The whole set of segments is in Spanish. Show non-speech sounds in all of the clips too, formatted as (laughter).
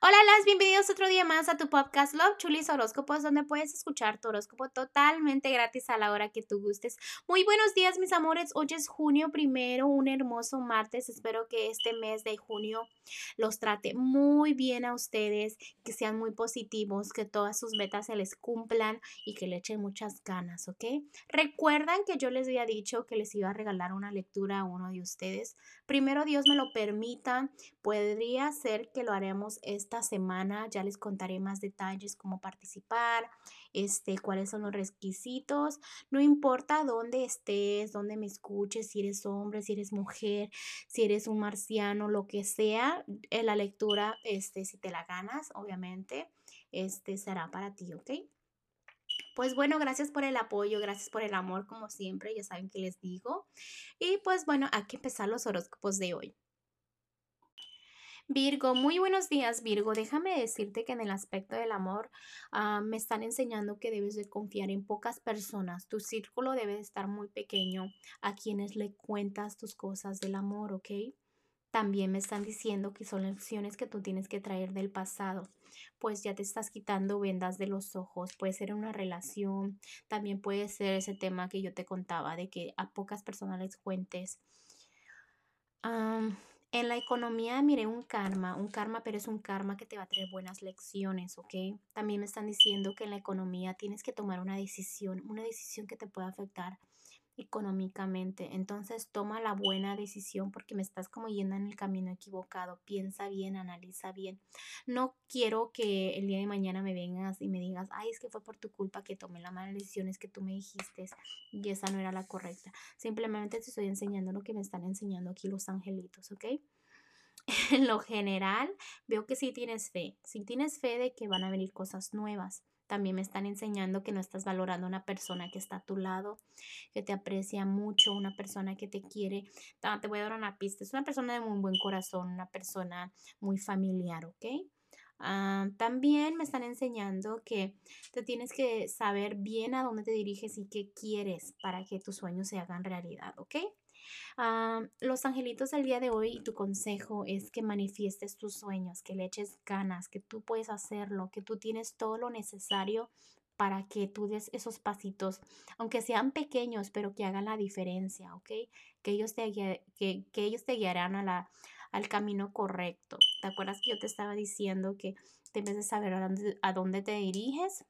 Hola, las bienvenidos otro día más a tu podcast Love Chulis Horóscopos, donde puedes escuchar tu horóscopo totalmente gratis a la hora que tú gustes. Muy buenos días, mis amores. Hoy es junio primero, un hermoso martes. Espero que este mes de junio los trate muy bien a ustedes, que sean muy positivos, que todas sus metas se les cumplan y que le echen muchas ganas, ¿ok? Recuerdan que yo les había dicho que les iba a regalar una lectura a uno de ustedes. Primero, Dios me lo permita, podría ser que lo haremos este esta semana ya les contaré más detalles, cómo participar, este, cuáles son los requisitos. No importa dónde estés, dónde me escuches, si eres hombre, si eres mujer, si eres un marciano, lo que sea, en la lectura, este, si te la ganas, obviamente, este será para ti, ¿ok? Pues bueno, gracias por el apoyo, gracias por el amor, como siempre, ya saben que les digo. Y pues bueno, hay que empezar los horóscopos de hoy. Virgo, muy buenos días Virgo. Déjame decirte que en el aspecto del amor ah, me están enseñando que debes de confiar en pocas personas. Tu círculo debe estar muy pequeño a quienes le cuentas tus cosas del amor, ¿ok? También me están diciendo que son lecciones que tú tienes que traer del pasado, pues ya te estás quitando vendas de los ojos. Puede ser una relación, también puede ser ese tema que yo te contaba de que a pocas personas les cuentes. En la economía miré un karma, un karma, pero es un karma que te va a traer buenas lecciones, ¿ok? También me están diciendo que en la economía tienes que tomar una decisión, una decisión que te pueda afectar económicamente. Entonces toma la buena decisión porque me estás como yendo en el camino equivocado. Piensa bien, analiza bien. No quiero que el día de mañana me vengas y me digas, ay, es que fue por tu culpa que tomé la mala decisión, es que tú me dijiste y esa no era la correcta. Simplemente te estoy enseñando lo que me están enseñando aquí los angelitos, ¿ok? (laughs) En lo general, veo que sí tienes fe, sí tienes fe de que van a venir cosas nuevas también me están enseñando que no estás valorando a una persona que está a tu lado, que te aprecia mucho, una persona que te quiere. Te voy a dar una pista. Es una persona de muy buen corazón, una persona muy familiar, ¿ok? Ah, también me están enseñando que te tienes que saber bien a dónde te diriges y qué quieres para que tus sueños se hagan realidad, ¿ok? Ah, los angelitos del día de hoy, tu consejo es que manifiestes tus sueños, que le eches ganas, que tú puedes hacerlo, que tú tienes todo lo necesario para que tú des esos pasitos, aunque sean pequeños, pero que hagan la diferencia, ¿ok? Que ellos te, que, que ellos te guiarán a la, al camino correcto. ¿Te acuerdas que yo te estaba diciendo que debes de saber a dónde, a dónde te diriges?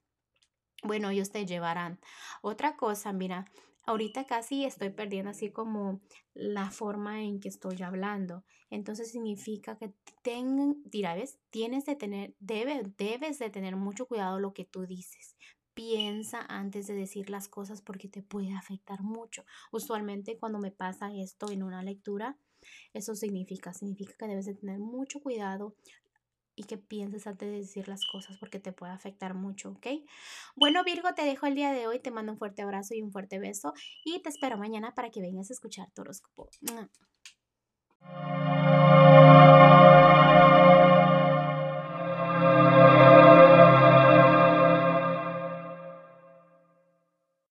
Bueno, ellos te llevarán. Otra cosa, mira, ahorita casi estoy perdiendo así como la forma en que estoy hablando. Entonces significa que ten, ves, tienes de tener, debe, debes de tener mucho cuidado lo que tú dices. Piensa antes de decir las cosas porque te puede afectar mucho. Usualmente cuando me pasa esto en una lectura, eso significa, significa que debes de tener mucho cuidado y que pienses antes de decir las cosas porque te puede afectar mucho, ¿ok? Bueno, Virgo, te dejo el día de hoy, te mando un fuerte abrazo y un fuerte beso y te espero mañana para que vengas a escuchar tu horóscopo.